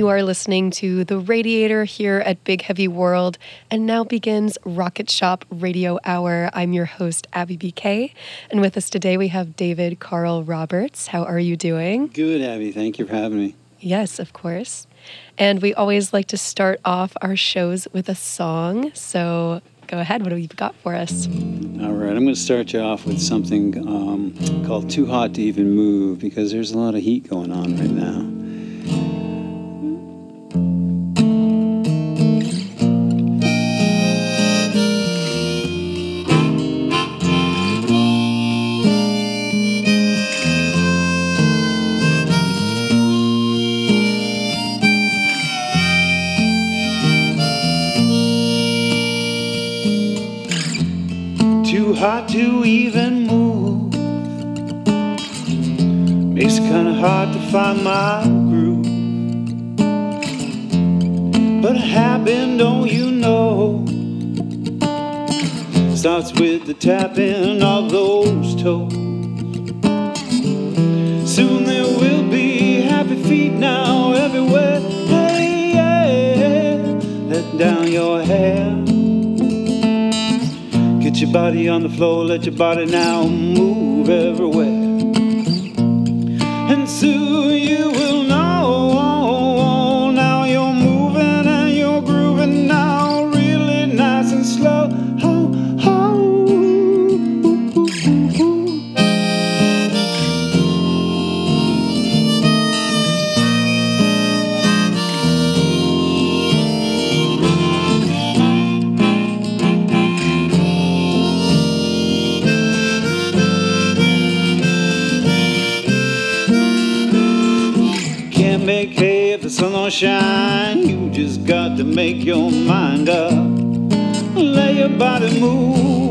You are listening to The Radiator here at Big Heavy World, and now begins Rocket Shop Radio Hour. I'm your host, Abbey BK, and with us today we have David Karl Roberts. How are you doing? Good, Abbey. Thank you for having me. Yes, of course. And we always like to start off our shows with a song. So go ahead. What have you got for us? All right, I'm going to start you off with something um, called Too Hot to Even Move because there's a lot of heat going on right now. Hot to even move. Makes it kinda hard to find my groove. But a habit, don't you know? Starts with the tapping of those toes. Soon there will be happy feet now everywhere. Hey, yeah. Let down your hair. Your body on the floor, let your body now move everywhere. And soon you shine. You just got to make your mind up. Let your body move.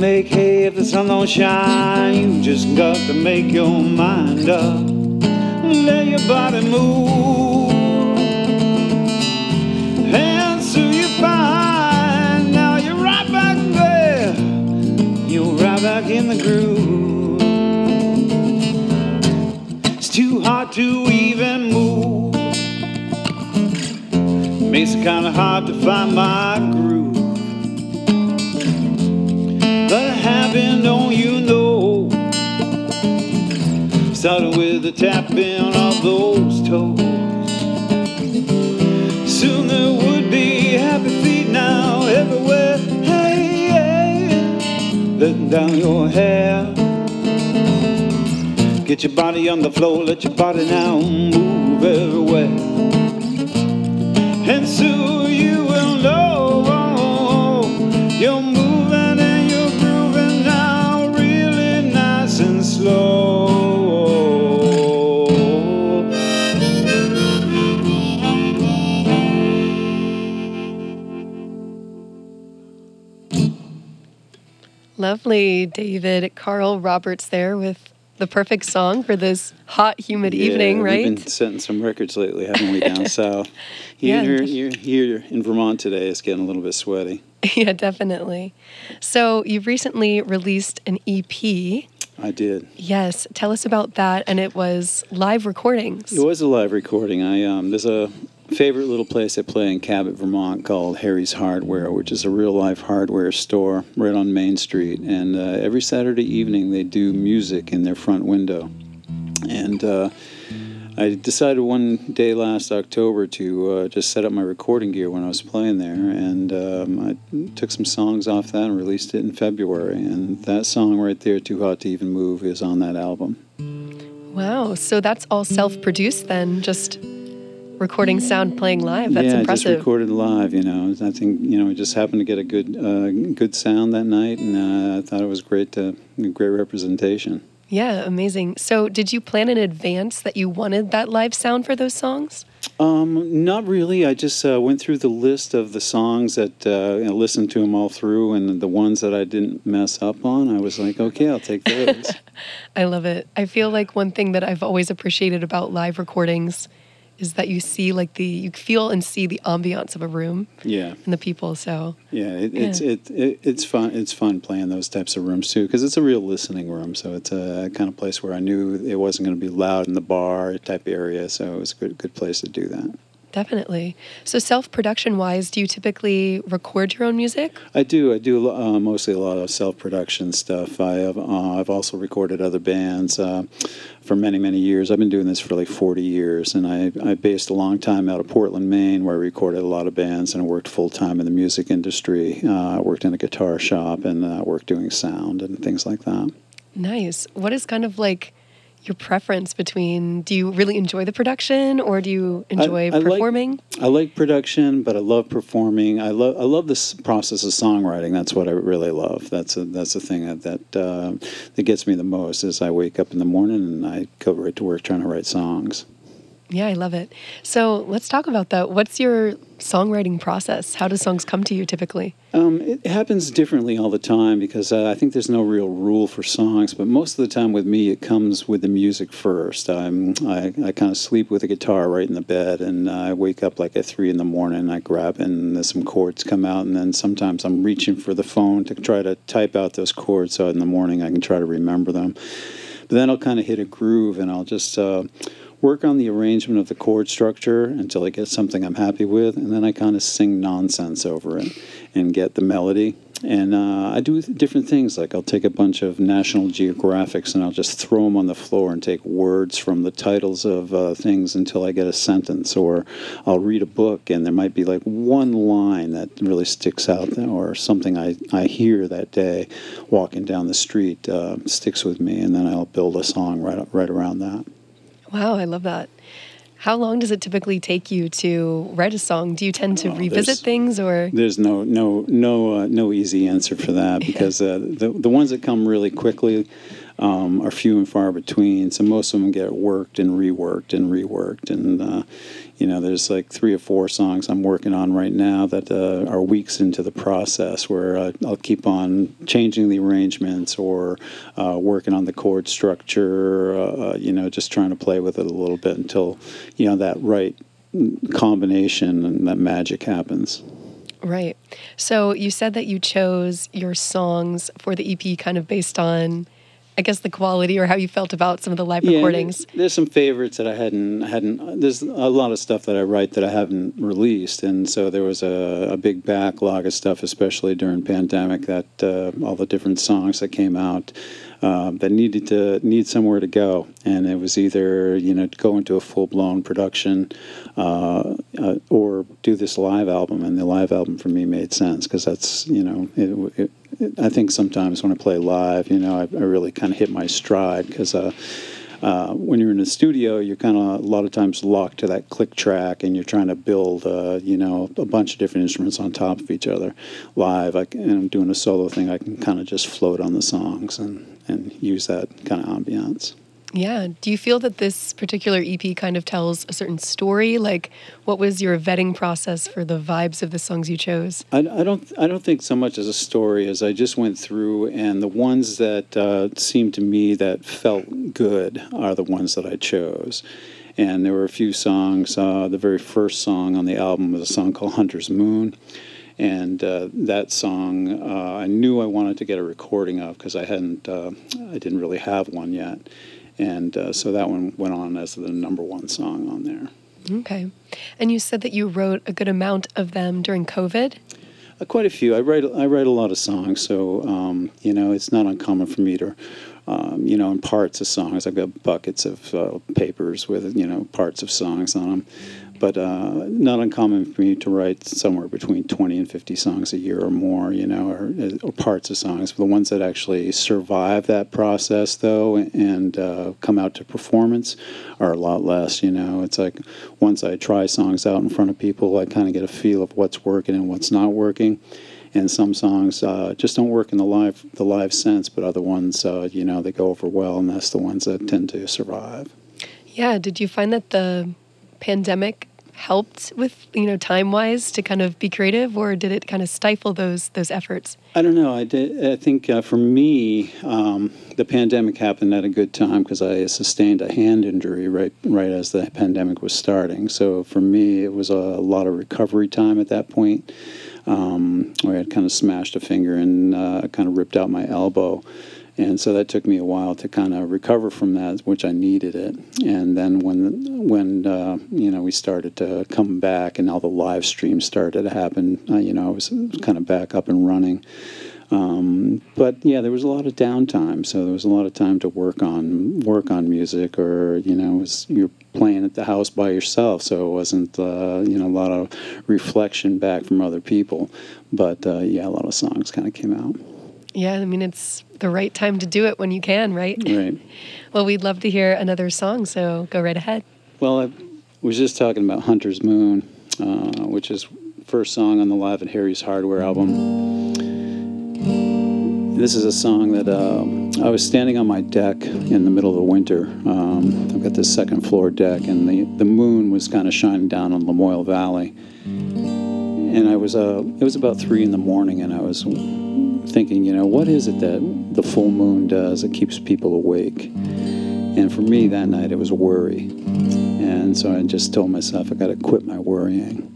Make hay if the sun don't shine. You just got to make your mind up. Let your body move. And soon you find now you're right back there. You're right back in the groove. It's too hard to even move. Makes it kinda hard to find my groove. Started with the tapping of those toes. Soon there would be happy feet now everywhere. Hey, yeah. Letting down your hair. Get your body on the floor, let your body now move everywhere. And soon Lovely, David Karl Roberts there with the perfect song for this hot, humid evening, right? We've been setting some records lately, haven't we, down south? Yeah. Here, here, here in Vermont today, it's getting a little bit sweaty. yeah, definitely. So you've recently released an EP I did. Yes, tell us about that. And it was live recordings. It was a live recording. I um, there's a favorite little place I play in Cabot, Vermont called Harry's Hardware, which is a real life hardware store right on Main Street. And uh, every Saturday evening they do music in their front window. And uh, I decided one day last October to uh, just set up my recording gear when I was playing there, and um, I took some songs off that and released it in February. And that song right there, "Too Hot to Even Move," is on that album. Wow. So that's all self produced then, just recording sound playing live. That's yeah, impressive. just recorded live. You know, I think you know we just happened to get a good uh, good sound that night, and uh, I thought it was great to great representation. Yeah, amazing. So, did you plan in advance that you wanted that live sound for those songs? Um, not really. I just uh, went through the list of the songs that uh, and listened to them all through, and the ones that I didn't mess up on, I was like, okay, I'll take those. I love it. I feel like one thing that I've always appreciated about live recordings is that you see like the you feel and see the ambiance of a room yeah, and the people. So yeah. It, It's it, it it's fun. It's fun playing those types of rooms too, because it's a real listening room. So it's a kind of place where I knew it wasn't going to be loud in the bar type area. So it was a good good place to do that. Definitely. So self production wise, do you typically record your own music? I do. I do uh, mostly a lot of self-production stuff. I have. Uh, I've also recorded other bands uh, for many, many years. I've been doing this for like 40 years, and I, I based a long time out of Portland, Maine, where I recorded a lot of bands, and I worked full time in the music industry. Uh, I worked in a guitar shop and uh, worked doing sound and things like that. Nice. What is kind of like your preference between do you really enjoy the production or do you enjoy I like- performing? I like production, but I love performing. I love I love this process of songwriting. That's what I really love. That's a, that's the thing that that, uh, that gets me the most. Is I wake up in the morning and I go right to work trying to write songs. Yeah, I love it. So let's talk about that. What's your songwriting process? How do songs come to you typically? Um, it happens differently all the time because uh, I think there's no real rule for songs, but most of the time with me, it comes with the music first. I'm, I, I kind of sleep with a guitar right in the bed, and I wake up like at three in the morning. I grab and some chords come out, and then sometimes I'm reaching for the phone to try to type out those chords so in the morning I can try to remember them. But then I'll kind of hit a groove, and I'll just. Uh, work on the arrangement of the chord structure until I get something I'm happy with, and then I kind of sing nonsense over it and get the melody. And uh, I do different things, like I'll take a bunch of National Geographics and I'll just throw them on the floor and take words from the titles of uh, things until I get a sentence. Or I'll read a book and there might be like one line that really sticks out, or something I, I hear that day walking down the street uh, sticks with me, and then I'll build a song right, right around that. Wow, I love that. How long does it typically take you to write a song? Do you tend to Oh, revisit things or There's no no no uh, no easy answer for that because uh, the the ones that come really quickly um, are few and far between. So most of them get worked and reworked and reworked, and uh, you know there's like three or four songs I'm working on right now that uh, are weeks into the process where uh, I'll keep on changing the arrangements or uh, working on the chord structure. Uh, you know, just trying to play with it a little bit until you know that right combination and that magic happens. right? So you said that you chose your songs for the EP kind of based on I guess the quality or how you felt about some of the live Yeah, recordings. There's some favorites that I hadn't hadn't. There's a lot of stuff that I write that I haven't released, and so there was a, a big backlog of stuff, especially during pandemic. That uh, all the different songs that came out um, that needed to need somewhere to go, and it was either you know go into a full blown production uh, uh, or do this live album, and the live album for me made sense because that's you know it, it, I think sometimes when I play live, you know, I, I really kind of hit my stride because uh, uh, when you're in the studio, you're kind of a lot of times locked to that click track, and you're trying to build, uh, you know, a bunch of different instruments on top of each other. Live, I and I'm doing a solo thing. I can kind of just float on the songs and and use that kind of ambiance. Yeah. Do you feel that this particular EP kind of tells a certain story? Like, what was your vetting process for the vibes of the songs you chose? I, I don't I don't think so much as a story as I just went through and the ones that uh, seemed to me that felt good are the ones that I chose. And there were a few songs. Uh, the very first song on the album was a song called Hunter's Moon, and uh, that song uh, I knew I wanted to get a recording of because I hadn't, uh, I didn't really have one yet, and uh, so that one went on as the number one song on there. Okay. And you said that you wrote a good amount of them during COVID. Uh, quite a few. I write. I write a lot of songs, so um, you know it's not uncommon for me to, um, you know, in parts of songs. I've got buckets of uh, papers with you know parts of songs on them, but uh, not uncommon for me to write somewhere between 20 and 50 songs a year or more, you know, or, or parts of songs. The ones that actually survive that process, though, and uh, come out to performance are a lot less, you know. It's like once I try songs out in front of people, I kind of get a feel of what's working and what's not working. And some songs uh, just don't work in the live the live sense, but other ones, uh, you know, they go over well, and that's the ones that tend to survive. Yeah. Did you find that the pandemic helped with you know time wise to kind of be creative or did it kind of stifle those those efforts? I don't know. I did i think uh, for me um, the pandemic happened at a good time because i sustained a hand injury right right as the pandemic was starting. So for me it was a, lot of recovery time at that point um, where i had kind of smashed a finger and uh, kind of ripped out my elbow and so that took me a while to kind of recover from that, which I needed it. And then when when uh, you know we started to come back, and all the live streams started to happen, uh, you know, I was kind of back up and running. Um, but yeah, there was a lot of downtime, so there was a lot of time to work on work on music, or you know, was you're playing at the house by yourself, so it wasn't uh, you know a lot of reflection back from other people. But uh, yeah, a lot of songs kind of came out. Yeah, I mean, it's the right time to do it when you can, right? Right. well, we'd love to hear another song, so go right ahead. Well, I was just talking about Hunter's Moon, uh, which is first song on the Live at Harry's Hardware album. This is a song that uh, I was standing on my deck in the middle of the winter. Um, I've got this second floor deck, and the, the moon was kind of shining down on Lamoille Valley. And I was, uh, it was about three in the morning, and I was thinking, you know, what is it that the full moon does that keeps people awake? And for me that night, it was a worry. And so I just told myself, I got to quit my worrying.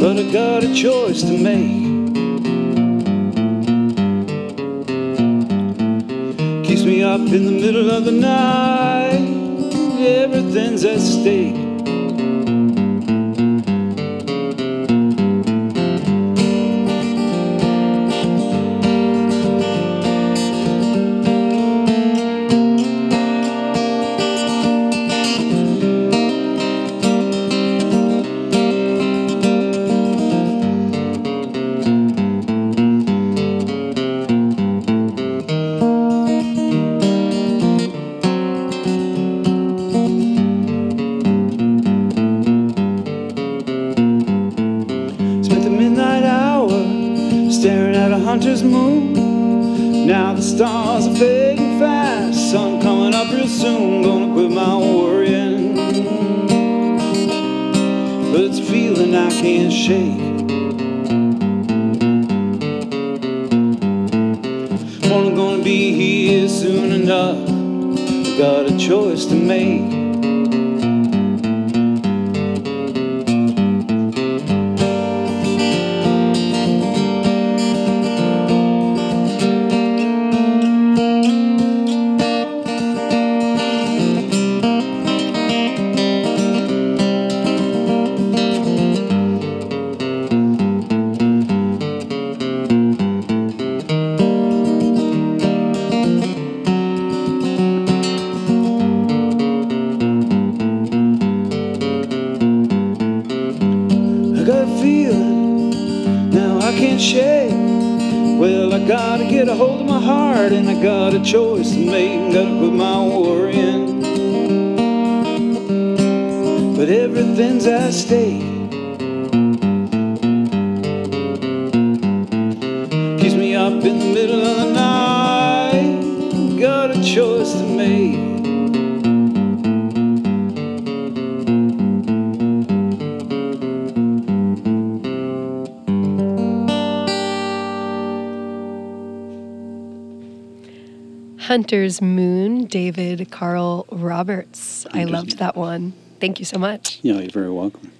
But I got a choice to make. Keeps me up in the middle of the night. Everything's at stake. I'm gonna be here soon enough. I got a choice to make. Hunter's Moon, David Karl Roberts. I loved that one. Thank you so much. Yeah, you're very welcome.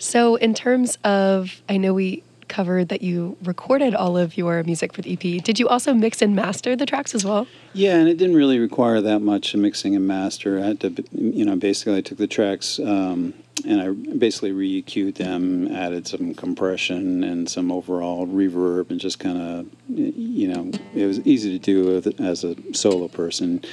So, in terms of, I know we covered that you recorded all of your music for the EP. Did you also mix and master the tracks as well? Yeah, and it didn't really require that much mixing and master. I had to, you know, basically I took the tracks um, and I basically re-EQ'd them, added some compression and some overall reverb, and just kind of, you know, it was easy to do as a solo person.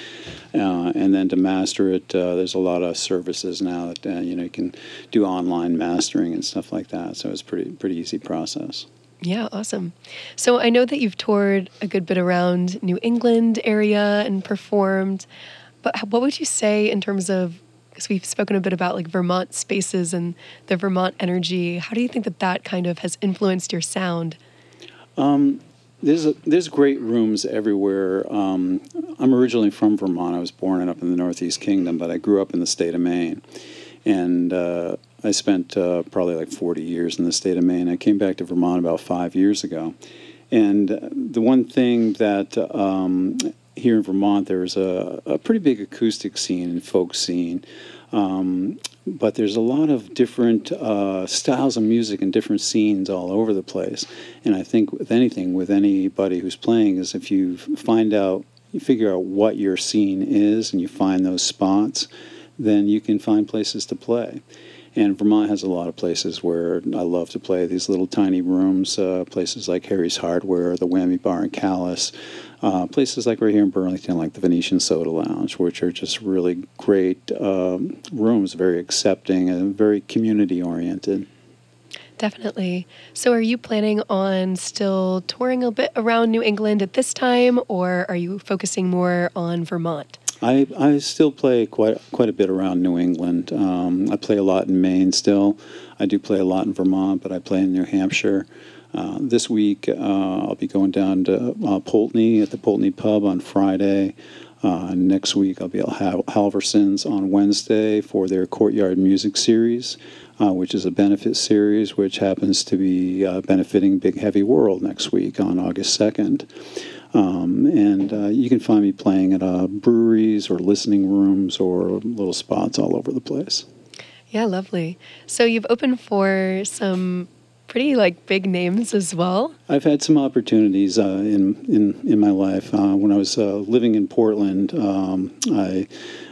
Uh, and then to master it, uh, there's a lot of services now that uh, you know you can do online mastering and stuff like that. So it's pretty pretty easy process. Yeah, awesome. So I know that you've toured a good bit around New England area and performed, but what would you say in terms of because we've spoken a bit about like Vermont spaces and the Vermont energy. How do you think that that kind of has influenced your sound? There's a, there's great rooms everywhere. Um, I'm originally from Vermont. I was born and up in the Northeast Kingdom, but I grew up in the state of Maine, and uh, I spent uh, probably like 40 years in the state of Maine. I came back to Vermont about five years ago, and uh, the one thing that um, here in Vermont there's a, a pretty big acoustic scene and folk scene. Um, but there's a lot of different uh, styles of music and different scenes all over the place. And I think with anything, with anybody who's playing, is if you find out, you figure out what your scene is, and you find those spots, then you can find places to play. And Vermont has a lot of places where I love to play. These little tiny rooms, uh, places like Harry's Hardware, the Whammy Bar in Calais, uh, places like right here in Burlington, like the Venetian Soda Lounge, which are just really great um, rooms, very accepting and very community oriented. Definitely. So, are you planning on still touring a bit around New England at this time, or are you focusing more on Vermont? I, I still play quite quite a bit around New England. Um, I play a lot in Maine still. I do play a lot in Vermont, but I play in New Hampshire. Uh, this week, uh, I'll be going down to uh, Poultney at the Poultney Pub on Friday. Uh, next week, I'll be at Hal- Halvorson's on Wednesday for their Courtyard Music Series, uh, which is a benefit series which happens to be uh, benefiting Big Heavy World next week on August 2nd. Um, and uh, you can find me playing at uh, breweries or listening rooms or little spots all over the place. Yeah, lovely. So, you've opened for some pretty like big names as well. I've had some opportunities uh, in, in in my life. Uh, when I was uh, living in Portland, um, I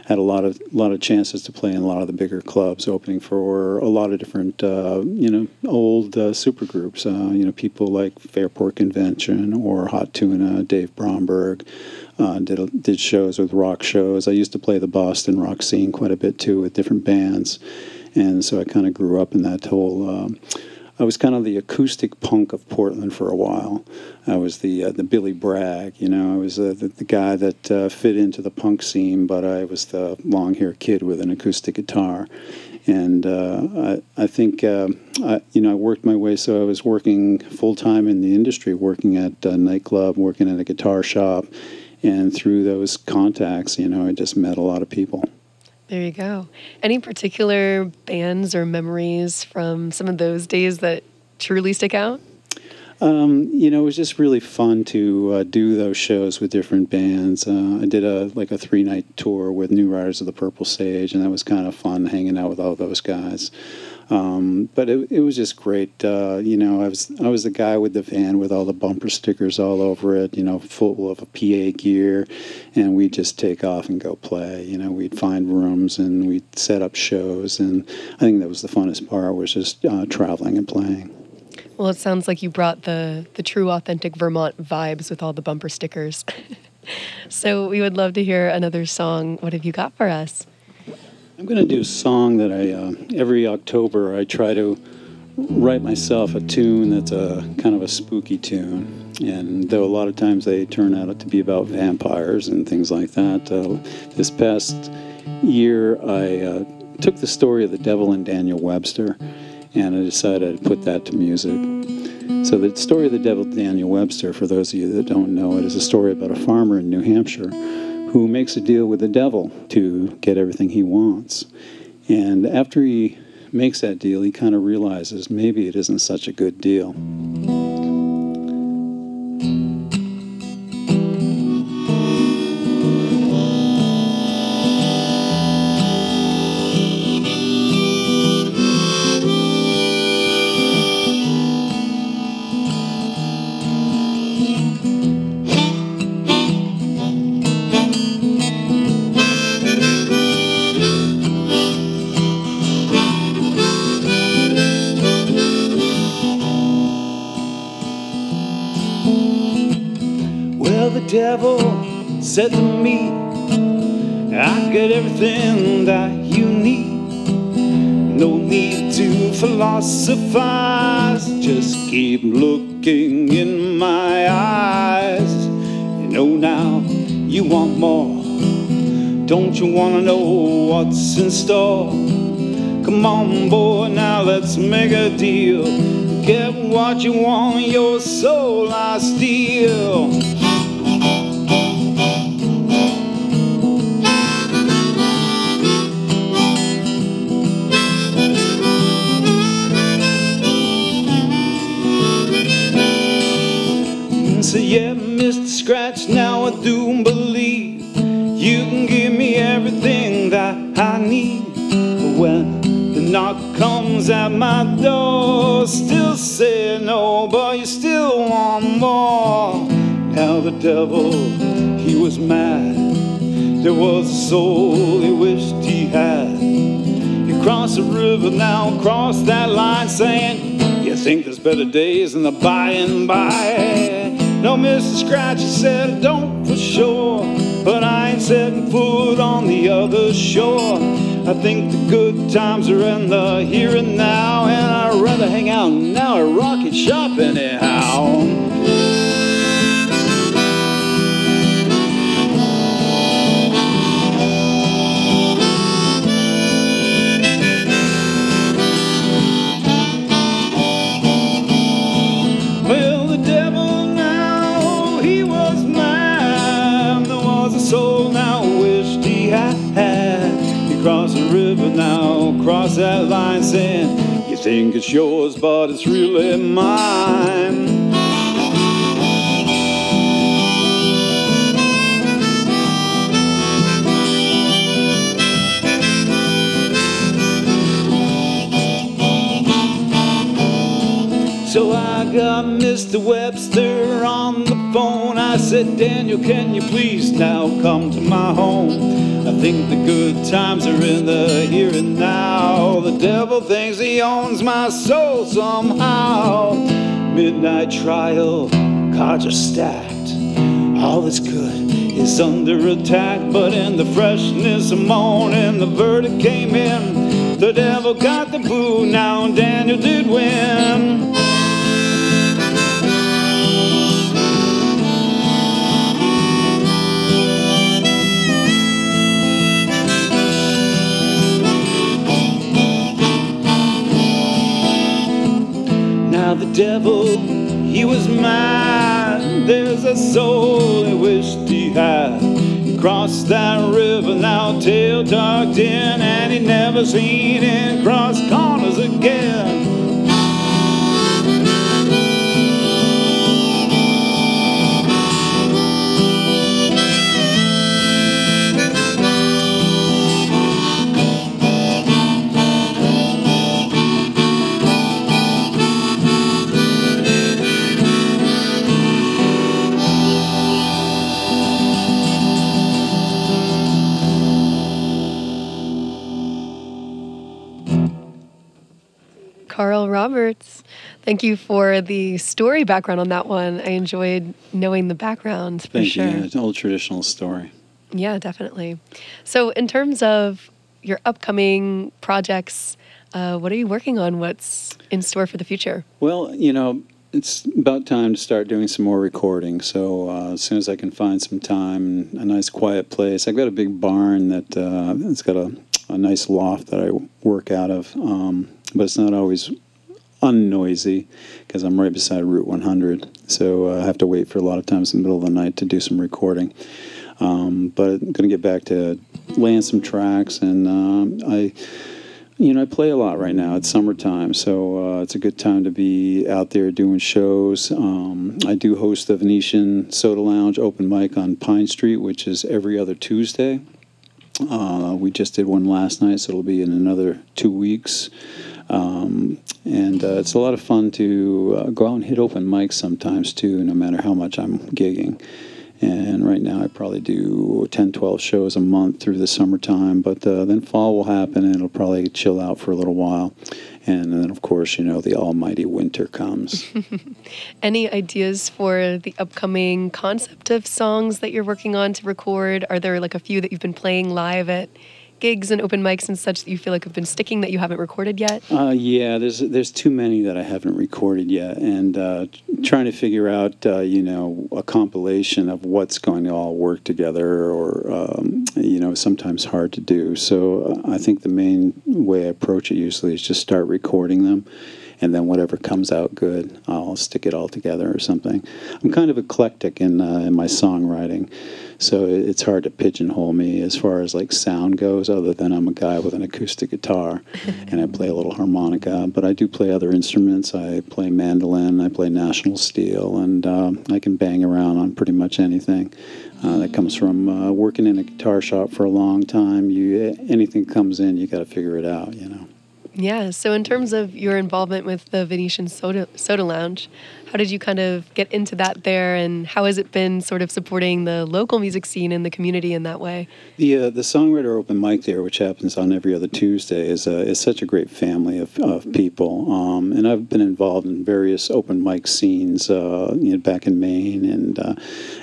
had a lot of lot of chances to play in a lot of the bigger clubs, opening for a lot of different uh, you know old uh, super groups. Uh, you know people like Fairport Convention or Hot Tuna, Dave Bromberg. Did did shows with rock shows. I used to play the Boston rock scene quite a bit too with different bands, and so I kind of grew up in that whole. I was kind of the acoustic punk of Portland for a while. I was the uh, the Billy Bragg, you know. I was uh, the, the guy that uh, fit into the punk scene, but I was the long haired kid with an acoustic guitar. And uh, I, I think, uh, I, you know, I worked my way. So I was working full time in the industry, working at a nightclub, working at a guitar shop, and through those contacts, you know, I just met a lot of people. There you go. Any particular bands or memories from some of those days that truly stick out? Um, you know, it was just really fun to uh, do those shows with different bands. Uh, I did a like a three night tour with New Riders of the Purple Sage, and that was kind of fun hanging out with all those guys. Um, but it, it was just great. Uh, you know, I was I was the guy with the van with all the bumper stickers all over it. You know, full of a PA gear, and we'd just take off and go play. You know, we'd find rooms and we'd set up shows, and I think that was the funnest part was just uh, traveling and playing. Well, it sounds like you brought the the true authentic Vermont vibes with all the bumper stickers. so we would love to hear another song. What have you got for us? I'm going to do a song that I uh, every October I try to write myself a tune that's a kind of a spooky tune. And though a lot of times they turn out to be about vampires and things like that, uh, this past year I uh, took the story of the devil and Daniel Webster and I decided to put that to music. So the story of the devil and Daniel Webster, for those of you that don't know it, is a story about a farmer in New Hampshire who makes a deal with the devil to get everything he wants. And after he makes that deal, he kind of realizes maybe it isn't such a good deal. The devil said to me, I got everything that you need. No need to philosophize, just keep looking in my eyes. You know now you want more. Don't you want to know what's in store? Come on, boy, now let's make a deal. Get what you want, your soul I steal. Scratch, now I do believe you can give me everything that I need. But when the knock comes at my door, still say no, but you still want more. Now the devil, he was mad. There was a soul he wished he had. He crossed the river, now crossed that line, saying, You think there's better days in the by and by? No, Mr. Scratch, said, I don't for sure. But I ain't setting foot on the other shore. I think the good times are in the here and now, and I'd rather hang out now at Rocket Shop anyhow. Now, crossed that line saying, You think it's yours, but it's really mine. So I got Mr. Webster said, Daniel, can you please now come to my home? I think the good times are in the here and now. The devil thinks he owns my soul somehow. Midnight trial, cards are stacked. All that's good is under attack, but in the freshness of morning, the verdict came in. The devil got the boo, now Daniel did win. Devil, he was mad. There's a soul he wished he had. He crossed that river now till tucked in, and he never seen it cross corners again. Roberts, thank you for the story background on that one. I enjoyed knowing the background for Thank sure. you. Yeah, it's an old traditional story. Yeah, definitely. So, in terms of your upcoming projects, Uh, what are you working on? What's in store for the future? Well, you know, it's about time to start doing some more recording. So uh, as soon as I can find some time, a nice quiet place. I've got a big barn that uh, it's got a, a nice loft that I work out of, um, but it's not always unnoisy because I'm right beside Route 100. So uh, I have to wait for a lot of times in the middle of the night to do some recording. Um, but I'm going to get back to laying some tracks, and um, I you know, I play a lot right now. It's summertime, so uh, it's a good time to be out there doing shows. Um, I do host the Venetian Soda Lounge open mic on Pine Street, which is every other Tuesday. Uh, we just did one last night, so it'll be in another two weeks. Um, and uh, it's a lot of fun to uh, go out and hit open mics sometimes too, no matter how much I'm gigging. And right now, I probably do 10, 12 shows a month through the summertime. But uh, then fall will happen, and it'll probably chill out for a little while. And then, of course, you know, the almighty winter comes. Any ideas for the upcoming concept of songs that you're working on to record? Are there like a few that you've been playing live at gigs and open mics and such that you feel like have been sticking that you haven't recorded yet? Uh, yeah, there's there's too many that I haven't recorded yet, and uh, trying to figure out uh, you know a compilation of what's going to all work together, or um, you know sometimes hard to do. So uh, I think the main way I approach it usually is just start recording them. And then whatever comes out good, I'll stick it all together or something. I'm kind of eclectic in uh, in my songwriting. So it's hard to pigeonhole me as far as like sound goes, other than I'm a guy with an acoustic guitar and I play a little harmonica. But I do play other instruments. I play mandolin, I play national steel, and um, I can bang around on pretty much anything. Uh, that comes from uh, working in a guitar shop for a long time. You anything comes in, you got to figure it out. You know. Yeah. So, in terms of your involvement with the Venetian Soda, Soda Lounge, how did you kind of get into that there, and how has it been sort of supporting the local music scene and the community in that way? The uh, the songwriter open mic there, which happens on every other Tuesday, is uh, is such a great family of, of people, um, and I've been involved in various open mic scenes, uh, you know, back in Maine, and uh,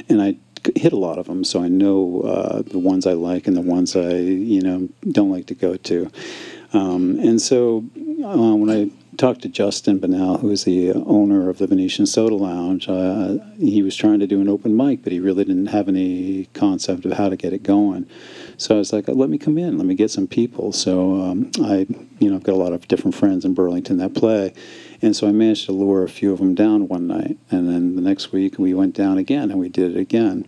and I hit a lot of them, so I know uh, the ones I like and the ones I you know don't like to go to. Um, and so uh, when I talked to Justin Bonnell, who is the owner of the Venetian Soda Lounge, uh, he was trying to do an open mic, but he really didn't have any concept of how to get it going. So I was like, let me come in, let me get some people. So um, I, you know, I've got a lot of different friends in Burlington that play. And so I managed to lure a few of them down one night. And then the next week we went down again and we did it again.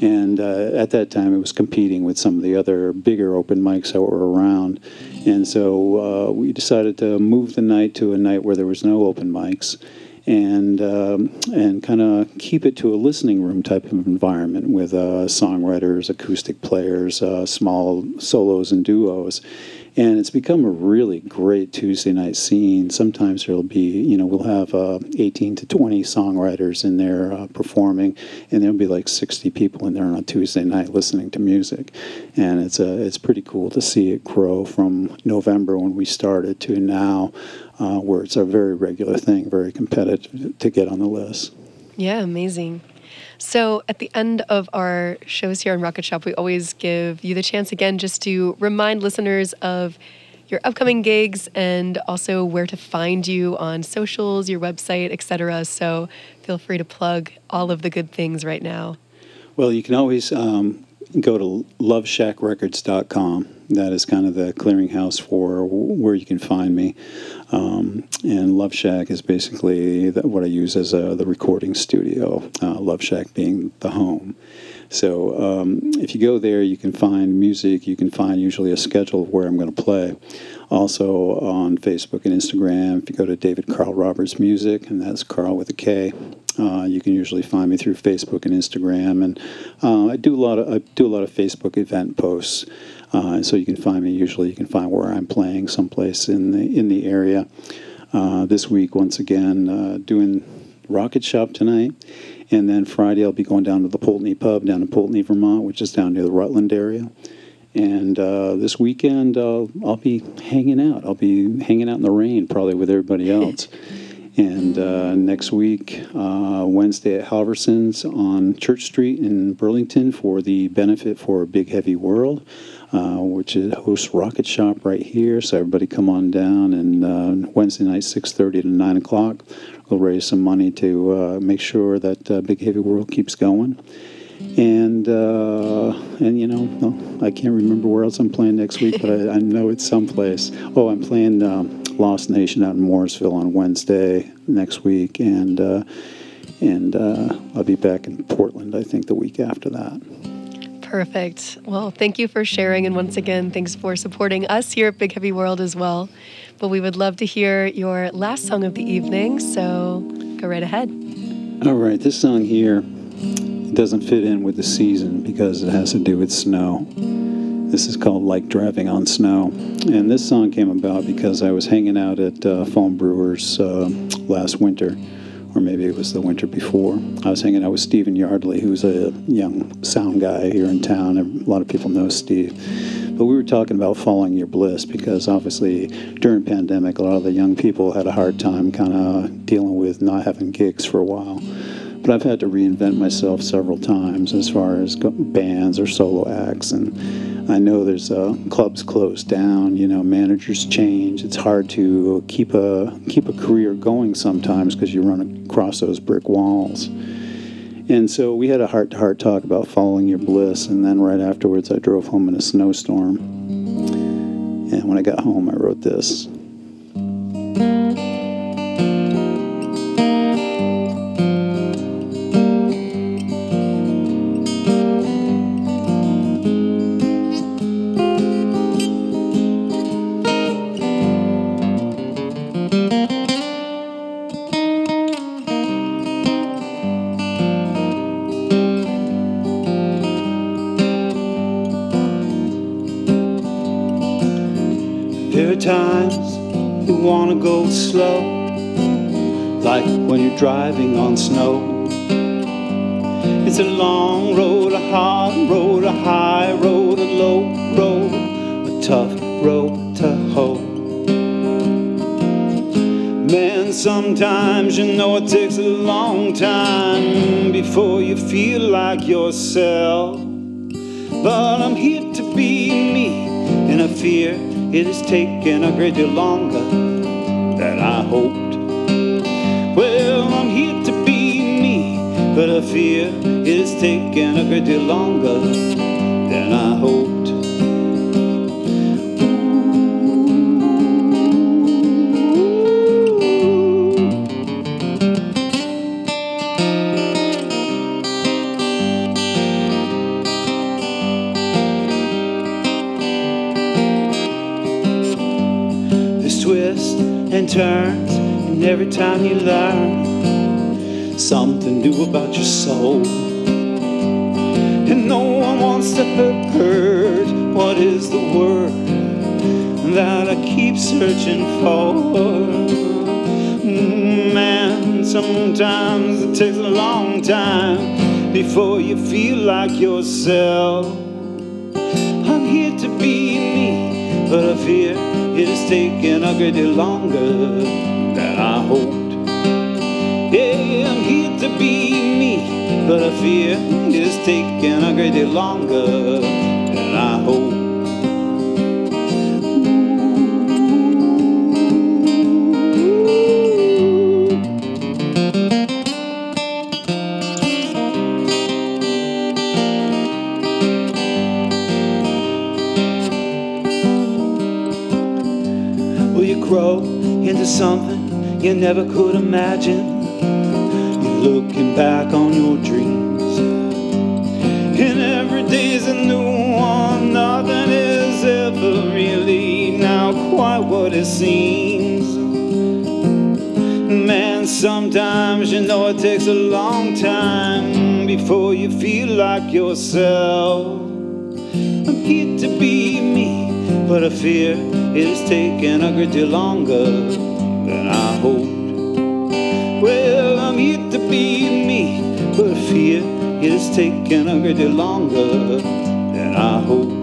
And uh, at that time, it was competing with some of the other bigger open mics that were around. And so uh, we decided to move the night to a night where there was no open mics and um, and kind of keep it to a listening room type of environment with uh, songwriters, acoustic players, uh, small solos and duos. And it's become a really great Tuesday night scene. Sometimes there'll be, you know, we'll have uh, 18 to 20 songwriters in there uh, performing, and there'll be like 60 people in there on a Tuesday night listening to music. And it's uh, it's pretty cool to see it grow from November when we started to now, uh, where it's a very regular thing, very competitive to get on the list. Yeah, amazing. So, at the end of our shows here on Rocket Shop, we always give you the chance again just to remind listeners of your upcoming gigs and also where to find you on socials, your website, etc. So, feel free to plug all of the good things right now. Well, you can always um, go to loveshackrecords.com. That is kind of the clearinghouse for where you can find me. Um, and Love Shack is basically the, what I use as a, the recording studio, uh, Love Shack being the home. So um, if you go there, you can find music. You can find usually a schedule of where I'm going to play. Also on Facebook and Instagram, if you go to David Karl Roberts Music, and that's Karl with a K, uh, you can usually find me through Facebook and Instagram. And uh, I do a lot of I do a lot of Facebook event posts. Uh, so you can find me. Usually, you can find where I'm playing someplace in the in the area. Uh, this week, once again, uh, doing Rocket Shop tonight, and then Friday I'll be going down to the Poultney Pub down in Poultney, Vermont, which is down near the Rutland area. And uh, this weekend I'll I'll be hanging out. I'll be hanging out in the rain, probably with everybody else. And uh, next week, uh, Wednesday at Halvorson's on Church Street in Burlington for the benefit for Big Heavy World. uh, which is hosts Rocket Shop right here. So everybody come on down and uh, Wednesday night, 6.30 to 9 o'clock. We'll raise some money to uh, make sure that uh, Big Heavy World keeps going. And uh, and you know, well, I can't remember where else I'm playing next week, but I, I know it's someplace. Oh, I'm playing um, Lost Nation out in Morrisville on Wednesday next week, and uh, and uh, I'll be back in Portland, I think, the week after that. Perfect. Well, thank you for sharing. And once again, thanks for supporting us here at Big Heavy World as well. But we would love to hear your last song of the evening. So go right ahead. All right, this song here doesn't fit in with the season because it has to do with snow. This is called Like Driving on Snow. And this song came about because I was hanging out at uh, Foam Brewers uh, last winter or maybe it was the winter before. I was hanging out with Stephen Yardley, who's a young sound guy here in town. A lot of people know Steve. But we were talking about following your bliss because obviously during pandemic, a lot of the young people had a hard time kind of dealing with not having gigs for a while. But I've had to reinvent myself several times as far as bands or solo acts, and I know there's uh, clubs closed down. You know, managers change. It's hard to keep a keep a career going sometimes because you run across those brick walls. And so we had a heart to heart talk about following your bliss, and then right afterwards, I drove home in a snowstorm. And when I got home, I wrote this. When you're driving on snow. It's a long road, a hard road, a high road, a low road, a tough road to hoe. Man, sometimes you know it takes a long time before you feel like yourself. But I'm here to be me, and I fear it has taken a great deal longer than I hoped. But I fear it is taking a great deal longer than I hoped. There's twists and turns, and every time you learn something new about your soul. And no one wants to hurt. What is the word that I keep searching for? Mm, Man, sometimes it takes a long time before you feel like yourself. I'm here to be me, but I fear it has taken a great deal longer than I hoped. To be me, but I fear it taking a great deal longer than I hope. Will you grow into something you never could imagine? Looking back on your dreams. And every day's a new one. Nothing is ever really now quite what it seems. Man, sometimes you know it takes a long time before you feel like yourself. I'm here to be me, but I fear it is taking a great deal longer it taking a great deal longer than I hoped.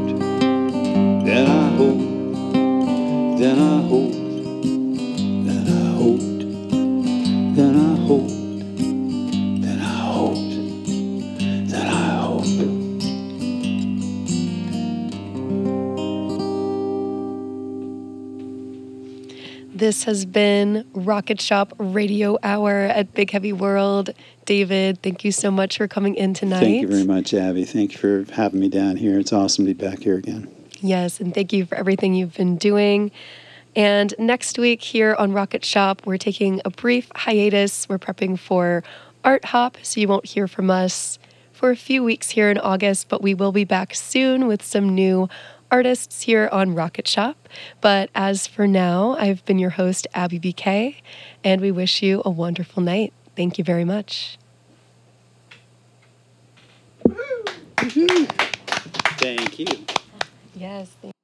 This has been Rocket Shop Radio Hour at Big Heavy World. David, thank you so much for coming in tonight. Thank you very much, Abbey. Thank you for having me down here. It's awesome to be back here again. Yes, and thank you for everything you've been doing. And next week here on Rocket Shop, we're taking a brief hiatus. We're prepping for Art Hop, so you won't hear from us for a few weeks here in August, but we will be back soon with some new artists here on Rocket Shop. But as for now, I've been your host, Abbey BK, and we wish you a wonderful night. Thank you very much. Thank you. Yes. Thank